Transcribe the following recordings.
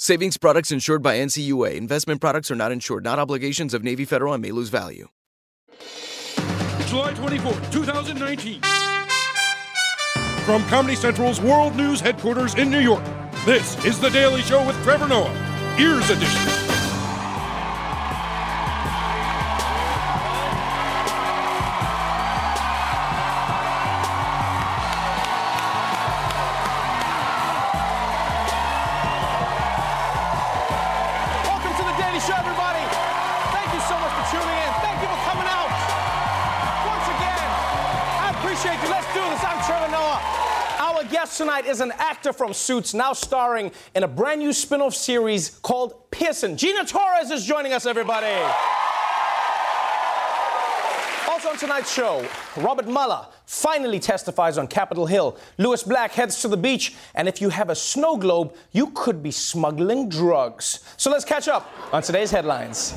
Savings products insured by NCUA. Investment products are not insured, not obligations of Navy Federal and may lose value. July 24, 2019. From Comedy Central's World News headquarters in New York, this is The Daily Show with Trevor Noah, Ears Edition. Appreciate you. Let's do this. I'm Trevor Noah. Our guest tonight is an actor from Suits, now starring in a brand new spin off series called Pearson. Gina Torres is joining us, everybody. Also on tonight's show, Robert Mueller finally testifies on Capitol Hill. Lewis Black heads to the beach, and if you have a snow globe, you could be smuggling drugs. So let's catch up on today's headlines.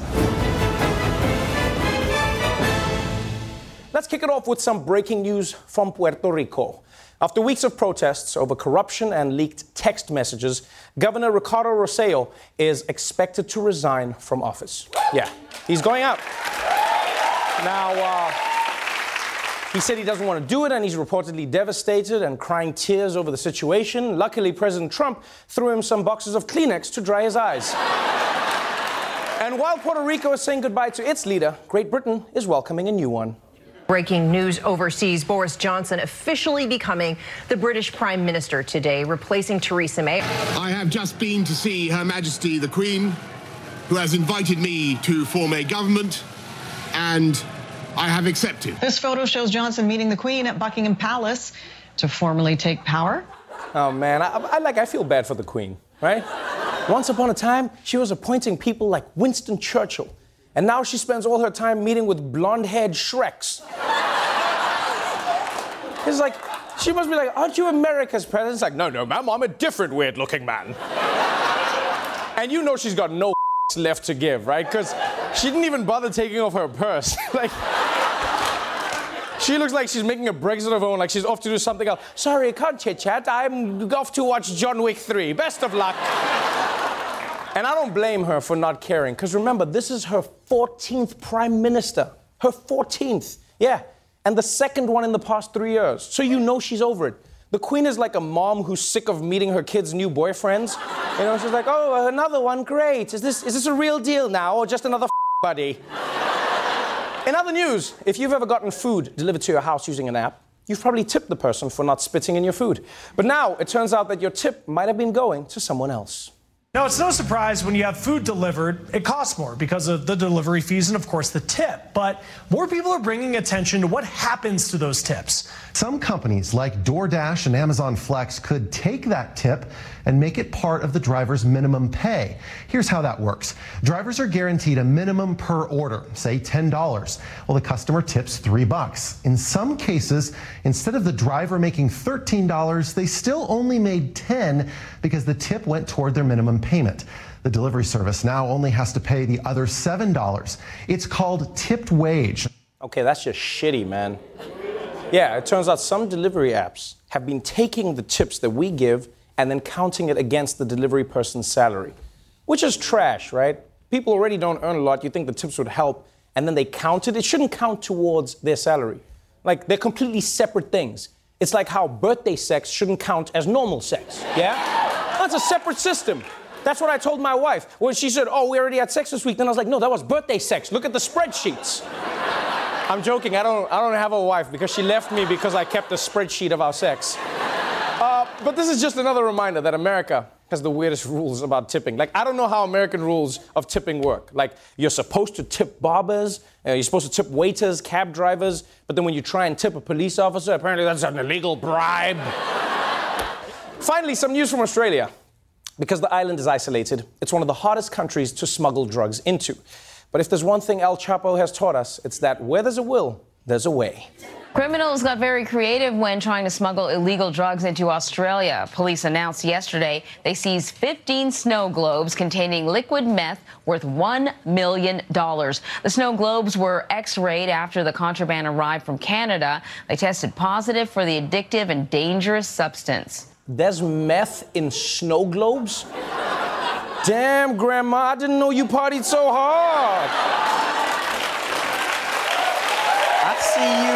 Let's kick it off with some breaking news from Puerto Rico. After weeks of protests over corruption and leaked text messages, Governor Ricardo Rosselló is expected to resign from office. Yeah, he's going out. Now, uh, he said he doesn't want to do it, and he's reportedly devastated and crying tears over the situation. Luckily, President Trump threw him some boxes of Kleenex to dry his eyes. and while Puerto Rico is saying goodbye to its leader, Great Britain is welcoming a new one. Breaking news overseas Boris Johnson officially becoming the British Prime Minister today, replacing Theresa May. I have just been to see Her Majesty the Queen, who has invited me to form a government, and I have accepted. This photo shows Johnson meeting the Queen at Buckingham Palace to formally take power. Oh man, I, I like I feel bad for the Queen, right? Once upon a time, she was appointing people like Winston Churchill, and now she spends all her time meeting with blonde-haired Shreks. It's like she must be like, "Aren't you America's president?" It's like, "No, no, ma'am, I'm a different weird-looking man." and you know she's got no left to give, right? Because she didn't even bother taking off her purse, like. She looks like she's making a Brexit of her own, like she's off to do something else. Sorry, I can't chit chat. I'm off to watch John Wick 3. Best of luck. And I don't blame her for not caring, because remember, this is her 14th prime minister. Her 14th. Yeah. And the second one in the past three years. So you know she's over it. The queen is like a mom who's sick of meeting her kids' new boyfriends. You know, she's like, oh, another one, great. Is this, is this a real deal now, or just another buddy? In other news, if you've ever gotten food delivered to your house using an app, you've probably tipped the person for not spitting in your food. But now it turns out that your tip might have been going to someone else. Now, it's no surprise when you have food delivered, it costs more because of the delivery fees and, of course, the tip. But more people are bringing attention to what happens to those tips. Some companies like DoorDash and Amazon Flex could take that tip and make it part of the driver's minimum pay. Here's how that works drivers are guaranteed a minimum per order, say $10, while the customer tips 3 bucks. In some cases, instead of the driver making $13, they still only made 10 because the tip went toward their minimum payment. The delivery service now only has to pay the other $7. It's called tipped wage. Okay, that's just shitty, man. Yeah, it turns out some delivery apps have been taking the tips that we give and then counting it against the delivery person's salary, which is trash, right? People already don't earn a lot. You think the tips would help, and then they count it. It shouldn't count towards their salary. Like, they're completely separate things. It's like how birthday sex shouldn't count as normal sex, yeah? That's a separate system. That's what I told my wife when she said, Oh, we already had sex this week. Then I was like, No, that was birthday sex. Look at the spreadsheets. I'm joking. I don't, I don't have a wife because she left me because I kept a spreadsheet of our sex. Uh, but this is just another reminder that America has the weirdest rules about tipping. Like, I don't know how American rules of tipping work. Like, you're supposed to tip barbers, uh, you're supposed to tip waiters, cab drivers, but then when you try and tip a police officer, apparently that's an illegal bribe. Finally, some news from Australia. Because the island is isolated, it's one of the hardest countries to smuggle drugs into. But if there's one thing El Chapo has taught us, it's that where there's a will, there's a way. Criminals got very creative when trying to smuggle illegal drugs into Australia. Police announced yesterday they seized 15 snow globes containing liquid meth worth $1 million. The snow globes were x rayed after the contraband arrived from Canada. They tested positive for the addictive and dangerous substance. There's meth in snow globes? Damn, Grandma, I didn't know you partied so hard. I see you.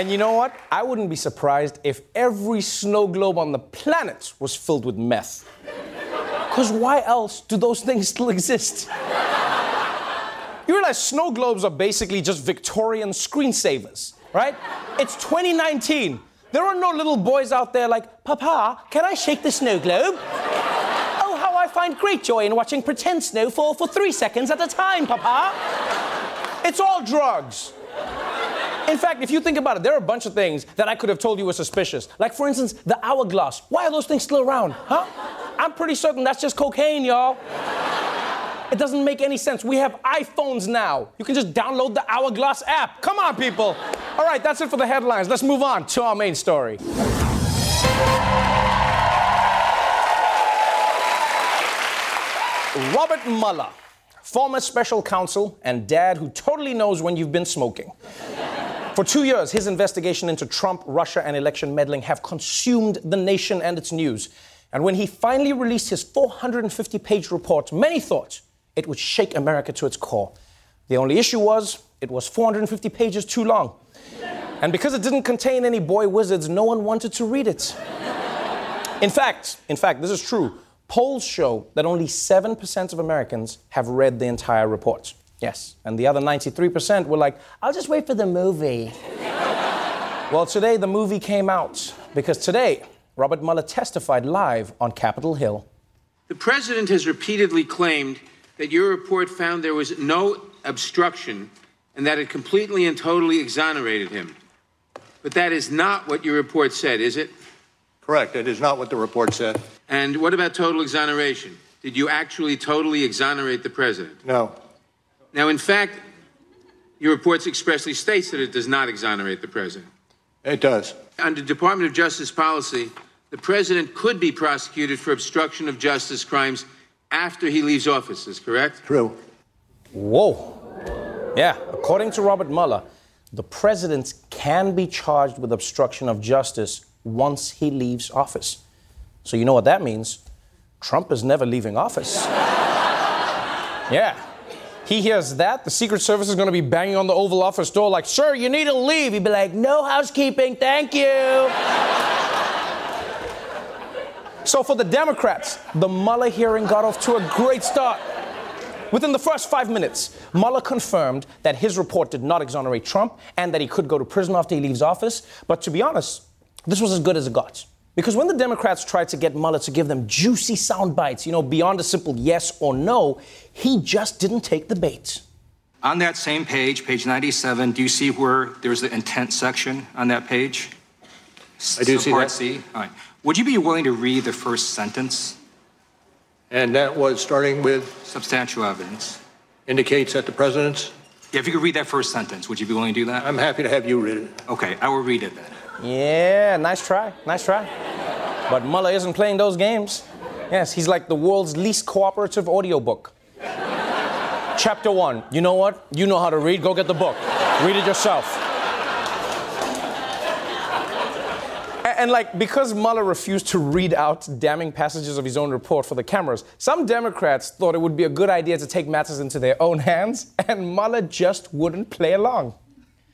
And you know what? I wouldn't be surprised if every snow globe on the planet was filled with meth. Because why else do those things still exist? You realize snow globes are basically just Victorian screensavers, right? It's 2019. There are no little boys out there like, Papa, can I shake the snow globe? oh, how I find great joy in watching pretend snow fall for three seconds at a time, Papa. It's all drugs. In fact, if you think about it, there are a bunch of things that I could have told you were suspicious. Like, for instance, the hourglass. Why are those things still around? Huh? I'm pretty certain that's just cocaine, y'all. It doesn't make any sense. We have iPhones now. You can just download the Hourglass app. Come on, people. All right, that's it for the headlines. Let's move on to our main story. Robert Mueller, former special counsel and dad who totally knows when you've been smoking. For two years, his investigation into Trump, Russia, and election meddling have consumed the nation and its news. And when he finally released his 450 page report, many thought it would shake America to its core. The only issue was it was 450 pages too long. And because it didn't contain any boy wizards, no one wanted to read it. In fact, in fact, this is true. Polls show that only 7% of Americans have read the entire report. Yes, and the other 93% were like, I'll just wait for the movie. well, today the movie came out because today Robert Mueller testified live on Capitol Hill. The president has repeatedly claimed that your report found there was no obstruction and that it completely and totally exonerated him. But that is not what your report said, is it? Correct. It is not what the report said. And what about total exoneration? Did you actually totally exonerate the president? No. Now, in fact, your report expressly states that it does not exonerate the president. It does. Under Department of Justice policy, the president could be prosecuted for obstruction of justice crimes after he leaves office, is correct? True. Whoa. Yeah, according to Robert Mueller, the president can be charged with obstruction of justice once he leaves office. So you know what that means? Trump is never leaving office. yeah. He hears that, the Secret Service is going to be banging on the Oval Office door like, Sir, you need to leave. He'd be like, No housekeeping, thank you. So for the Democrats, the Mueller hearing got off to a great start. Within the first five minutes, Mueller confirmed that his report did not exonerate Trump and that he could go to prison after he leaves office. But to be honest, this was as good as it got. Because when the Democrats tried to get Mueller to give them juicy sound bites, you know, beyond a simple yes or no, he just didn't take the bait. On that same page, page 97, do you see where there's the intent section on that page? I do see Subpart that. C. All right. Would you be willing to read the first sentence? And that was starting with Substantial evidence. indicates that the president's. Yeah, if you could read that first sentence, would you be willing to do that? I'm happy to have you read it. Okay, I will read it then. Yeah, nice try, nice try. But Mueller isn't playing those games. Yes, he's like the world's least cooperative audiobook. Chapter one. You know what? You know how to read. Go get the book. Read it yourself. And like because Mueller refused to read out damning passages of his own report for the cameras, some Democrats thought it would be a good idea to take matters into their own hands, and Mueller just wouldn't play along.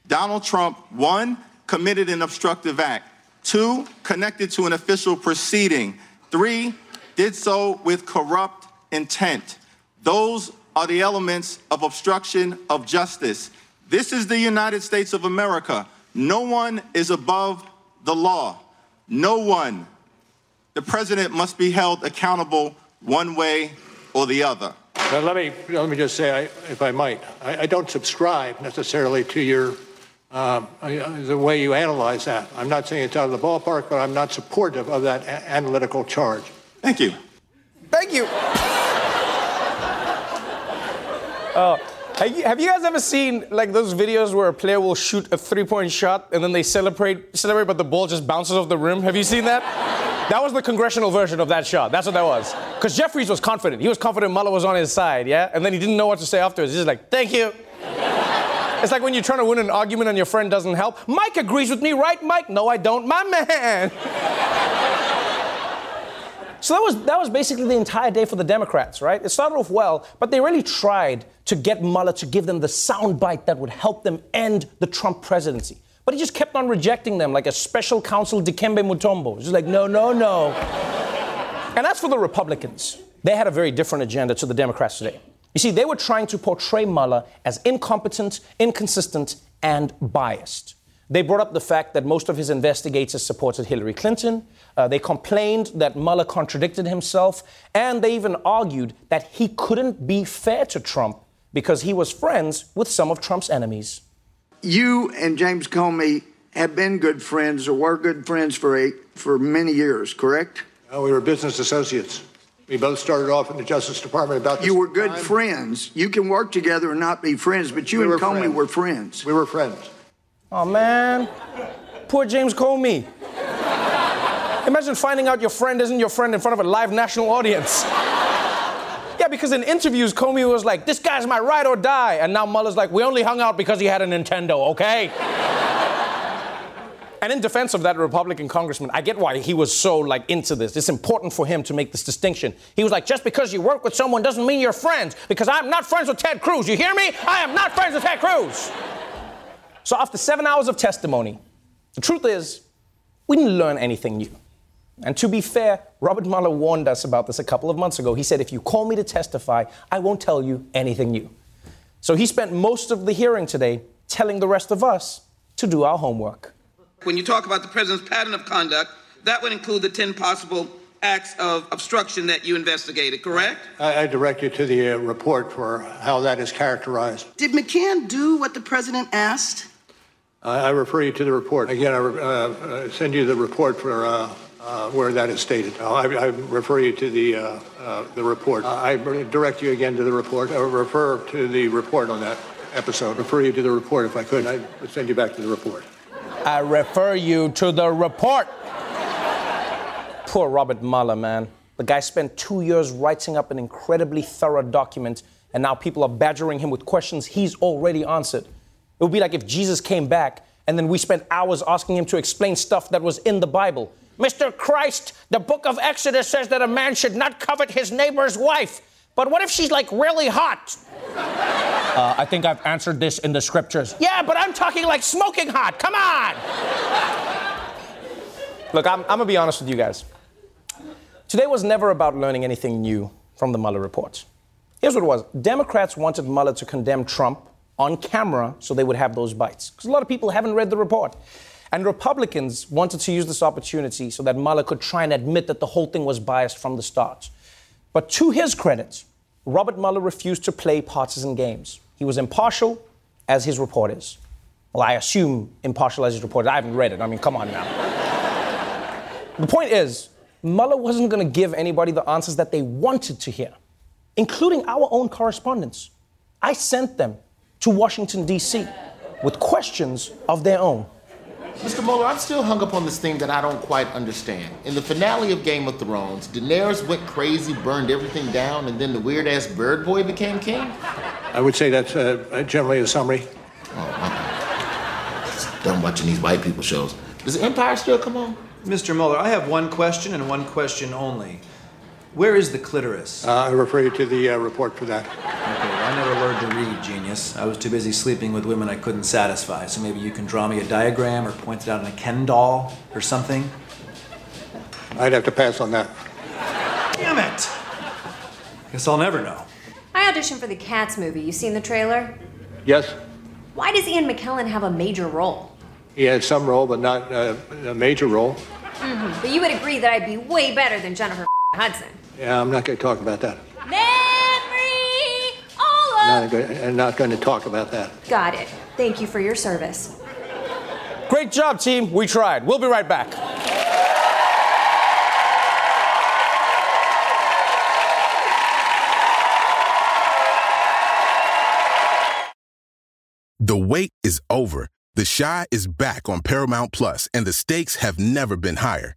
Donald Trump, one, committed an obstructive act. Two, connected to an official proceeding. Three, did so with corrupt intent. Those are the elements of obstruction of justice. This is the United States of America. No one is above the law. No one. The president must be held accountable one way or the other. Now, let me let me just say, I, if I might, I, I, don't subscribe necessarily to your um, the way you analyze that. I'm not saying it's out of the ballpark, but I'm not supportive of that a- analytical charge. Thank you. Thank you. Uh, have you, guys ever seen like those videos where a player will shoot a three-point shot and then they celebrate, celebrate, but the ball just bounces off the rim? Have you seen that? That was the congressional version of that shot. That's what that was. Because Jeffries was confident. He was confident Mueller was on his side, yeah? And then he didn't know what to say afterwards. He's like, thank you. It's like when you're trying to win an argument and your friend doesn't help. Mike agrees with me, right, Mike? No, I don't. My man. So that was that was basically the entire day for the Democrats, right? It started off well, but they really tried to get Mueller to give them the soundbite that would help them end the Trump presidency. But he just kept on rejecting them like a special counsel Dikembe Mutombo. Just like, no, no, no. and as for the Republicans, they had a very different agenda to the Democrats today. You see, they were trying to portray Mueller as incompetent, inconsistent, and biased. They brought up the fact that most of his investigators supported Hillary Clinton. Uh, they complained that Mueller contradicted himself. And they even argued that he couldn't be fair to Trump because he was friends with some of Trump's enemies. You and James Comey have been good friends or were good friends for, a, for many years, correct? Uh, we were business associates. We both started off in the Justice Department about You were good time. friends. You can work together and not be friends, but you we and Comey friends. were friends. We were friends. Oh man, poor James Comey. Imagine finding out your friend isn't your friend in front of a live national audience. Yeah, because in interviews, Comey was like, this guy's my ride or die. And now Mueller's like, we only hung out because he had a Nintendo, okay? and in defense of that Republican congressman, I get why he was so like into this. It's important for him to make this distinction. He was like, just because you work with someone doesn't mean you're friends, because I'm not friends with Ted Cruz. You hear me? I am not friends with Ted Cruz. So after seven hours of testimony, the truth is, we didn't learn anything new. And to be fair, Robert Mueller warned us about this a couple of months ago. He said, if you call me to testify, I won't tell you anything new. So he spent most of the hearing today telling the rest of us to do our homework. When you talk about the president's pattern of conduct, that would include the 10 possible acts of obstruction that you investigated, correct? I, I direct you to the uh, report for how that is characterized. Did McGahn do what the president asked? I refer you to the report. Again, I uh, uh, send you the report for uh, uh, where that is stated. Uh, I, I, refer you to the uh, the report. I direct you again to the report. I refer to the report on that episode. Refer you to the report if I could. I would send you back to the report. I refer you to the report. Poor Robert Mueller, man. The guy spent two years writing up an incredibly thorough document, and now people are badgering him with questions he's already answered. It would be like if Jesus came back and then we spent hours asking him to explain stuff that was in the Bible. Mr. Christ, the book of Exodus says that a man should not covet his neighbor's wife. But what if she's like really hot? Uh, I think I've answered this in the scriptures. Yeah, but I'm talking like smoking hot. Come on. Look, I'm, I'm gonna be honest with you guys. Today was never about learning anything new from the Mueller report. Here's what it was Democrats wanted Mueller to condemn Trump on camera so they would have those bites. Because a lot of people haven't read the report. And Republicans wanted to use this opportunity so that Mueller could try and admit that the whole thing was biased from the start. But to his credit, Robert Mueller refused to play partisan games. He was impartial, as his report is. Well, I assume impartial as his report. I haven't read it. I mean, come on now. the point is, Mueller wasn't going to give anybody the answers that they wanted to hear, including our own correspondents. I sent them to Washington, D.C. with questions of their own. Mr. Mueller, I'm still hung up on this thing that I don't quite understand. In the finale of Game of Thrones, Daenerys went crazy, burned everything down, and then the weird ass bird boy became king? I would say that's uh, generally a summary. Oh. Done watching these white people shows. Does Empire still come on? Mr. Mueller, I have one question and one question only. Where is the clitoris? Uh, I refer you to the uh, report for that. Okay, well, I never learned to read, genius. I was too busy sleeping with women I couldn't satisfy. So maybe you can draw me a diagram or point it out in a Ken doll or something. I'd have to pass on that. Damn it! Guess I'll never know. I auditioned for the Cats movie. You seen the trailer? Yes, Why does Ian McKellen have a major role? he had some role, but not uh, a major role. Mm-hmm. But you would agree that I'd be way better than Jennifer Hudson. Yeah, I'm not going to talk about that. Memory, all of. Not going, I'm not going to talk about that. Got it. Thank you for your service. Great job, team. We tried. We'll be right back. The wait is over. The Chi is back on Paramount Plus, and the stakes have never been higher.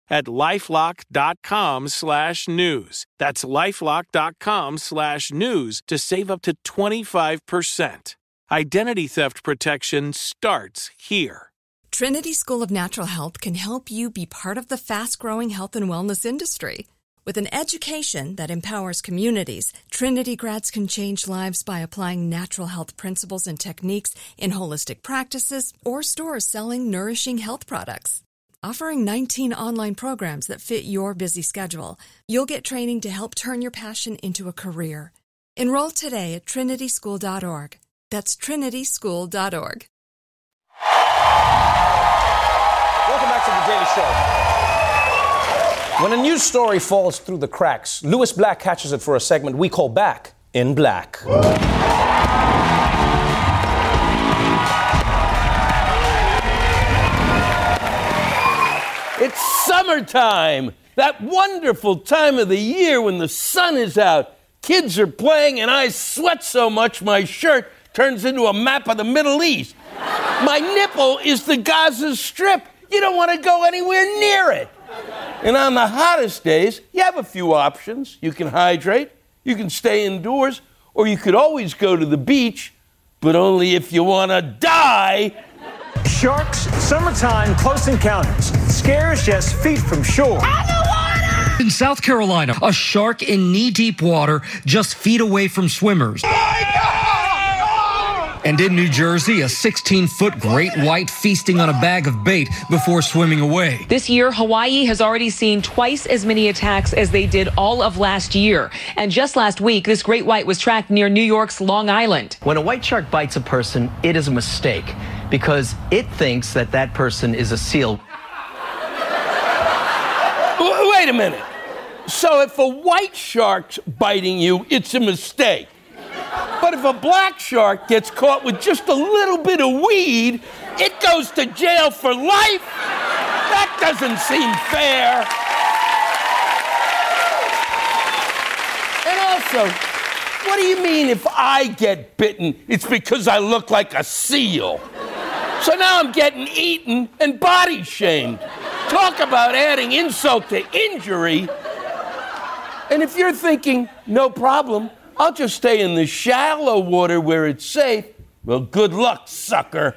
at lifelock.com slash news. That's lifelock.com slash news to save up to 25%. Identity theft protection starts here. Trinity School of Natural Health can help you be part of the fast growing health and wellness industry. With an education that empowers communities, Trinity grads can change lives by applying natural health principles and techniques in holistic practices or stores selling nourishing health products. Offering 19 online programs that fit your busy schedule, you'll get training to help turn your passion into a career. Enroll today at trinityschool.org. That's trinityschool.org. Welcome back to the Daily Show. When a news story falls through the cracks, Lewis Black catches it for a segment we call Back in Black. Summertime, that wonderful time of the year when the sun is out. Kids are playing, and I sweat so much my shirt turns into a map of the Middle East. My nipple is the Gaza Strip. You don't want to go anywhere near it. And on the hottest days, you have a few options. You can hydrate, you can stay indoors, or you could always go to the beach, but only if you want to die. Sharks, summertime, close encounters. Scares just feet from shore. In South Carolina, a shark in knee deep water just feet away from swimmers. And in New Jersey, a 16 foot great white feasting on a bag of bait before swimming away. This year, Hawaii has already seen twice as many attacks as they did all of last year. And just last week, this great white was tracked near New York's Long Island. When a white shark bites a person, it is a mistake because it thinks that that person is a seal. Wait a minute. So if a white shark's biting you, it's a mistake. But if a black shark gets caught with just a little bit of weed, it goes to jail for life? That doesn't seem fair. And also, what do you mean if I get bitten, it's because I look like a seal? So now I'm getting eaten and body shamed. Talk about adding insult to injury. And if you're thinking, no problem, I'll just stay in the shallow water where it's safe, well, good luck, sucker.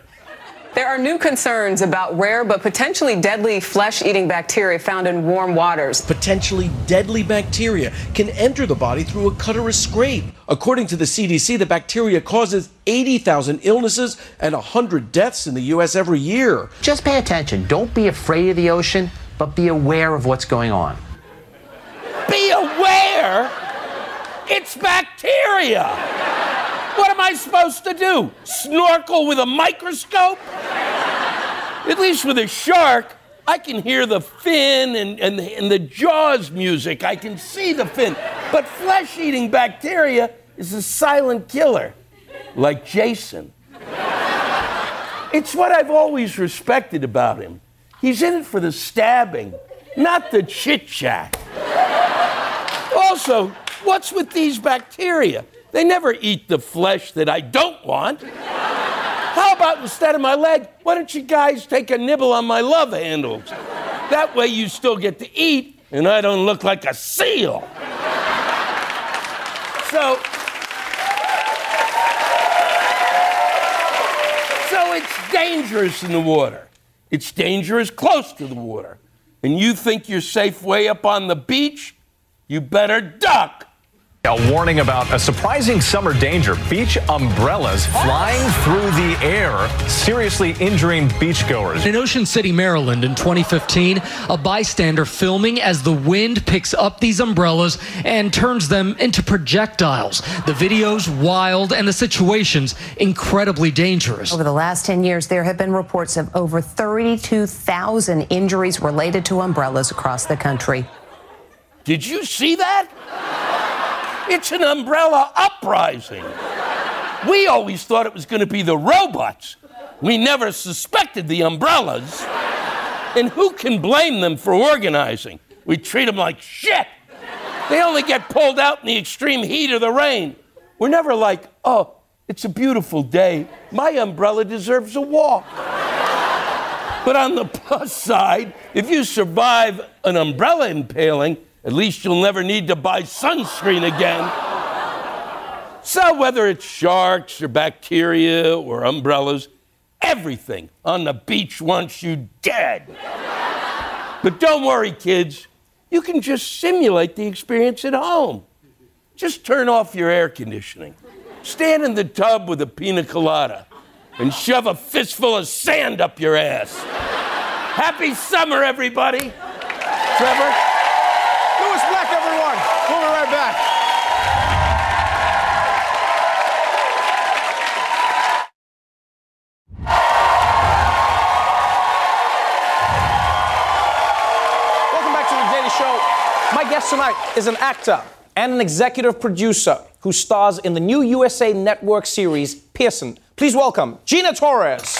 There are new concerns about rare but potentially deadly flesh eating bacteria found in warm waters. Potentially deadly bacteria can enter the body through a cut or a scrape. According to the CDC, the bacteria causes 80,000 illnesses and 100 deaths in the U.S. every year. Just pay attention. Don't be afraid of the ocean, but be aware of what's going on. Be aware? It's bacteria. What am I supposed to do? Snorkel with a microscope? At least with a shark, I can hear the fin and, and, and the jaws music. I can see the fin. But flesh eating bacteria is a silent killer, like Jason. It's what I've always respected about him. He's in it for the stabbing, not the chit chat. Also, what's with these bacteria? They never eat the flesh that I don't want. About instead of my leg, why don't you guys take a nibble on my love handles? That way you still get to eat, and I don't look like a seal. So, so it's dangerous in the water. It's dangerous close to the water. And you think you're safe way up on the beach? You better duck. A warning about a surprising summer danger. Beach umbrellas flying through the air, seriously injuring beachgoers. In Ocean City, Maryland, in 2015, a bystander filming as the wind picks up these umbrellas and turns them into projectiles. The video's wild and the situation's incredibly dangerous. Over the last 10 years, there have been reports of over 32,000 injuries related to umbrellas across the country. Did you see that? It's an umbrella uprising. We always thought it was going to be the robots. We never suspected the umbrellas. And who can blame them for organizing? We treat them like shit. They only get pulled out in the extreme heat of the rain. We're never like, oh, it's a beautiful day. My umbrella deserves a walk. But on the plus side, if you survive an umbrella impaling, at least you'll never need to buy sunscreen again. So, whether it's sharks or bacteria or umbrellas, everything on the beach wants you dead. But don't worry, kids. You can just simulate the experience at home. Just turn off your air conditioning, stand in the tub with a pina colada, and shove a fistful of sand up your ass. Happy summer, everybody. Trevor? Lewis Black, everyone. We'll be right back. Welcome back to the Daily Show. My guest tonight is an actor and an executive producer who stars in the new USA Network series Pearson. Please welcome Gina Torres.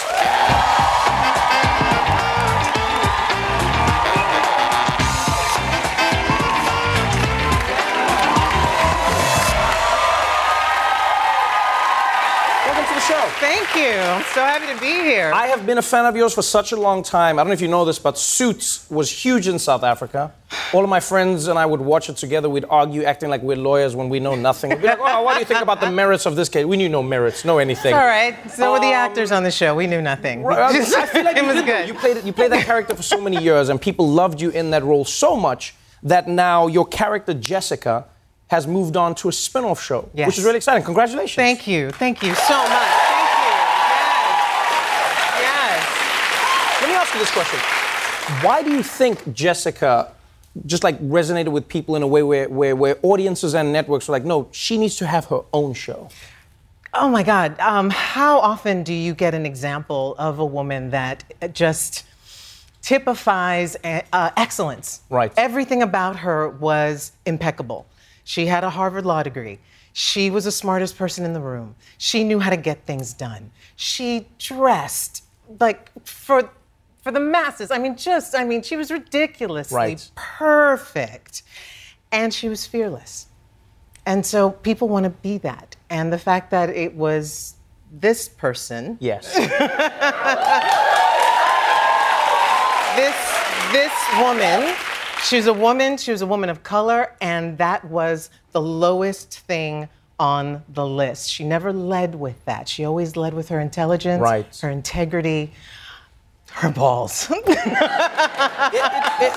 Welcome to the show. Thank you. I'm so happy to be here. I have been a fan of yours for such a long time. I don't know if you know this, but Suits was huge in South Africa. All of my friends and I would watch it together. We'd argue, acting like we're lawyers when we know nothing. We'd be like, oh, what do you think about the merits of this case? We knew no merits, no anything. It's all right. So were the actors on the show. We knew nothing. Um, Right, I, Just- I feel like it you was did good. You played you played that character for so many years, and people loved you in that role so much that now your character Jessica has moved on to a spin-off show, Yes. which is really exciting. Congratulations! Thank you. Thank you so much. Let me ask you this question: Why do you think Jessica just like resonated with people in a way where, where, where audiences and networks were like, no, she needs to have her own show? Oh my God. Um, how often do you get an example of a woman that just typifies uh, excellence? Right. Everything about her was impeccable. She had a Harvard Law degree. She was the smartest person in the room. She knew how to get things done. She dressed like for for the masses. I mean, just I mean, she was ridiculously Right. perfect, and she was fearless. And so people want to be that. And the fact that it was this person, Yes. this this woman, She was a woman, she was a woman of color, and that was the lowest thing on the list. She never led with that. She always led with her intelligence, Right. her integrity, her balls. it,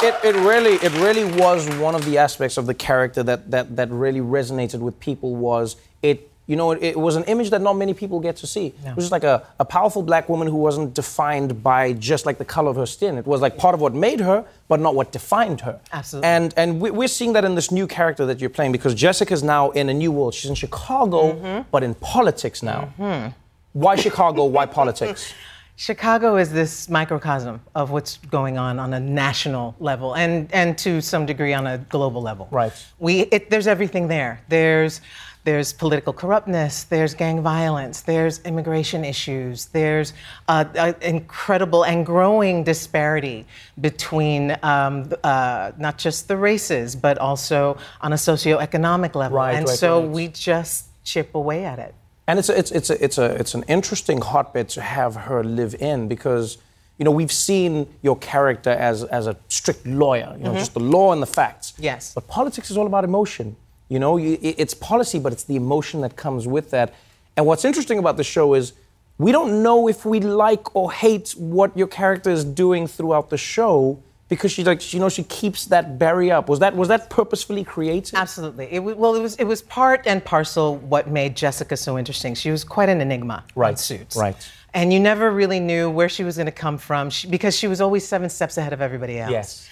it, it really it really was one of the aspects of the character that that, that really resonated with people was it you know it, it was an image that not many people get to see. It was just like a, a powerful black woman who wasn't defined by just like the color of her skin. It was like part of what made her but not what defined her. Absolutely. and and we, we're seeing that in this new character that you're playing because jessica's now in a new world. She's in chicago Mm-hmm. but in politics now. Why chicago? Why politics Chicago is this microcosm of what's going on on a national level and, and to some degree on a global level. Right. We, it, there's everything there. There's, there's political corruptness, there's gang violence, there's immigration issues, there's uh, uh, incredible and growing disparity between um, uh, not just the races, but also on a socioeconomic level. Right, and right, so right. we just chip away at it. And it's a, it's it's a, it's a it's an interesting hotbed to have her live in because you know we've seen your character as as a strict lawyer, you know, Mhm. just the law and the facts. Yes. But politics is all about emotion. You know, you, it's policy, but it's the emotion that comes with that. And what's interesting about the show is we don't know if we like or hate what your character is doing throughout the show because she like you know she keeps that barrier up. Was that was that purposefully created? Absolutely. It, well, it was it was part and parcel what made Jessica so interesting. She was quite an enigma Right. Suits. Right. And you never really knew where she was going to come from she, because she was always seven steps ahead of everybody else. Yes.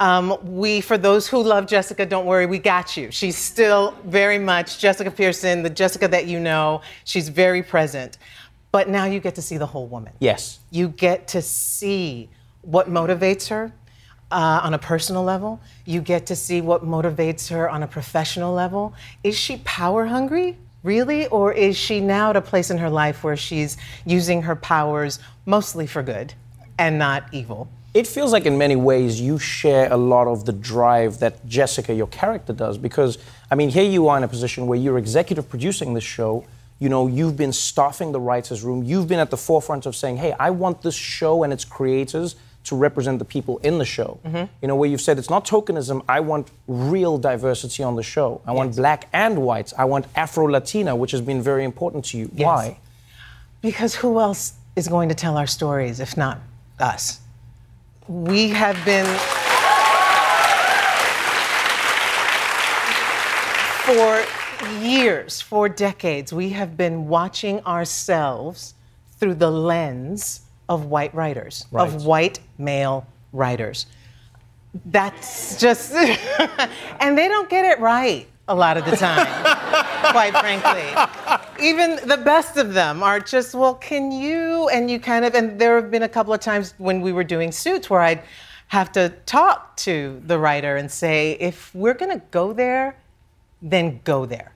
Um, we, for those who love Jessica, don't worry, we got you. She's still very much Jessica Pearson, the Jessica that you know. She's very present. But now you get to see the whole woman. Yes. You get to see what motivates her uh, on a personal level. You get to see what motivates her on a professional level. Is she power hungry? Really? Or is she now at a place in her life where she's using her powers mostly for good and not evil? It feels like in many ways you share a lot of the drive that Jessica, your character, does. Because, I mean, here you are in a position where you're executive producing this show. You know, you've been staffing the writers' room. You've been at the forefront of saying, hey, I want this show and its creators to represent the people in the show. Mm-hmm. You know, where you've said it's not tokenism, I want real diversity on the show. I want black and whites. I want Afro Latina, which has been very important to you. Why? Because who else is going to tell our stories if not us? We have been. For years, for decades, we have been watching ourselves through the lens of white writers, Right. of white male writers. That's just. and they don't get it right a lot of the time, quite frankly. Even the best of them are just, well, can you? And you kind of, and there have been a couple of times when we were doing suits where I'd have to talk to the writer and say, if we're gonna go there, then go there.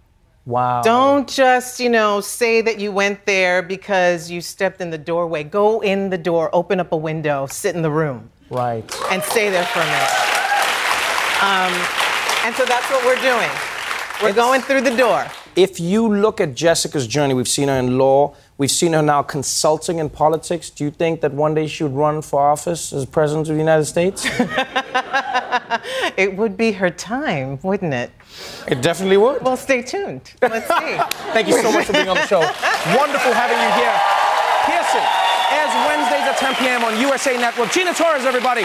Wow. Don't just, you know, say that you went there because you stepped in the doorway. Go in the door, open up a window, sit in the room, Right. and stay there for a minute. Um, and so that's what we're doing. We're going through the door. If you look at Jessica's journey, we've seen her in law, we've seen her now consulting in politics. Do you think that one day she would run for office as president of the United States? It would be her time, wouldn't it? It definitely would. Well, stay tuned. Let's see. Thank you so much for being on the show. Wonderful having you here. Pearson, airs Wednesdays at 10 p.m. on USA Network. Gina Torres, everybody.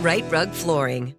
Rite Rug Flooring.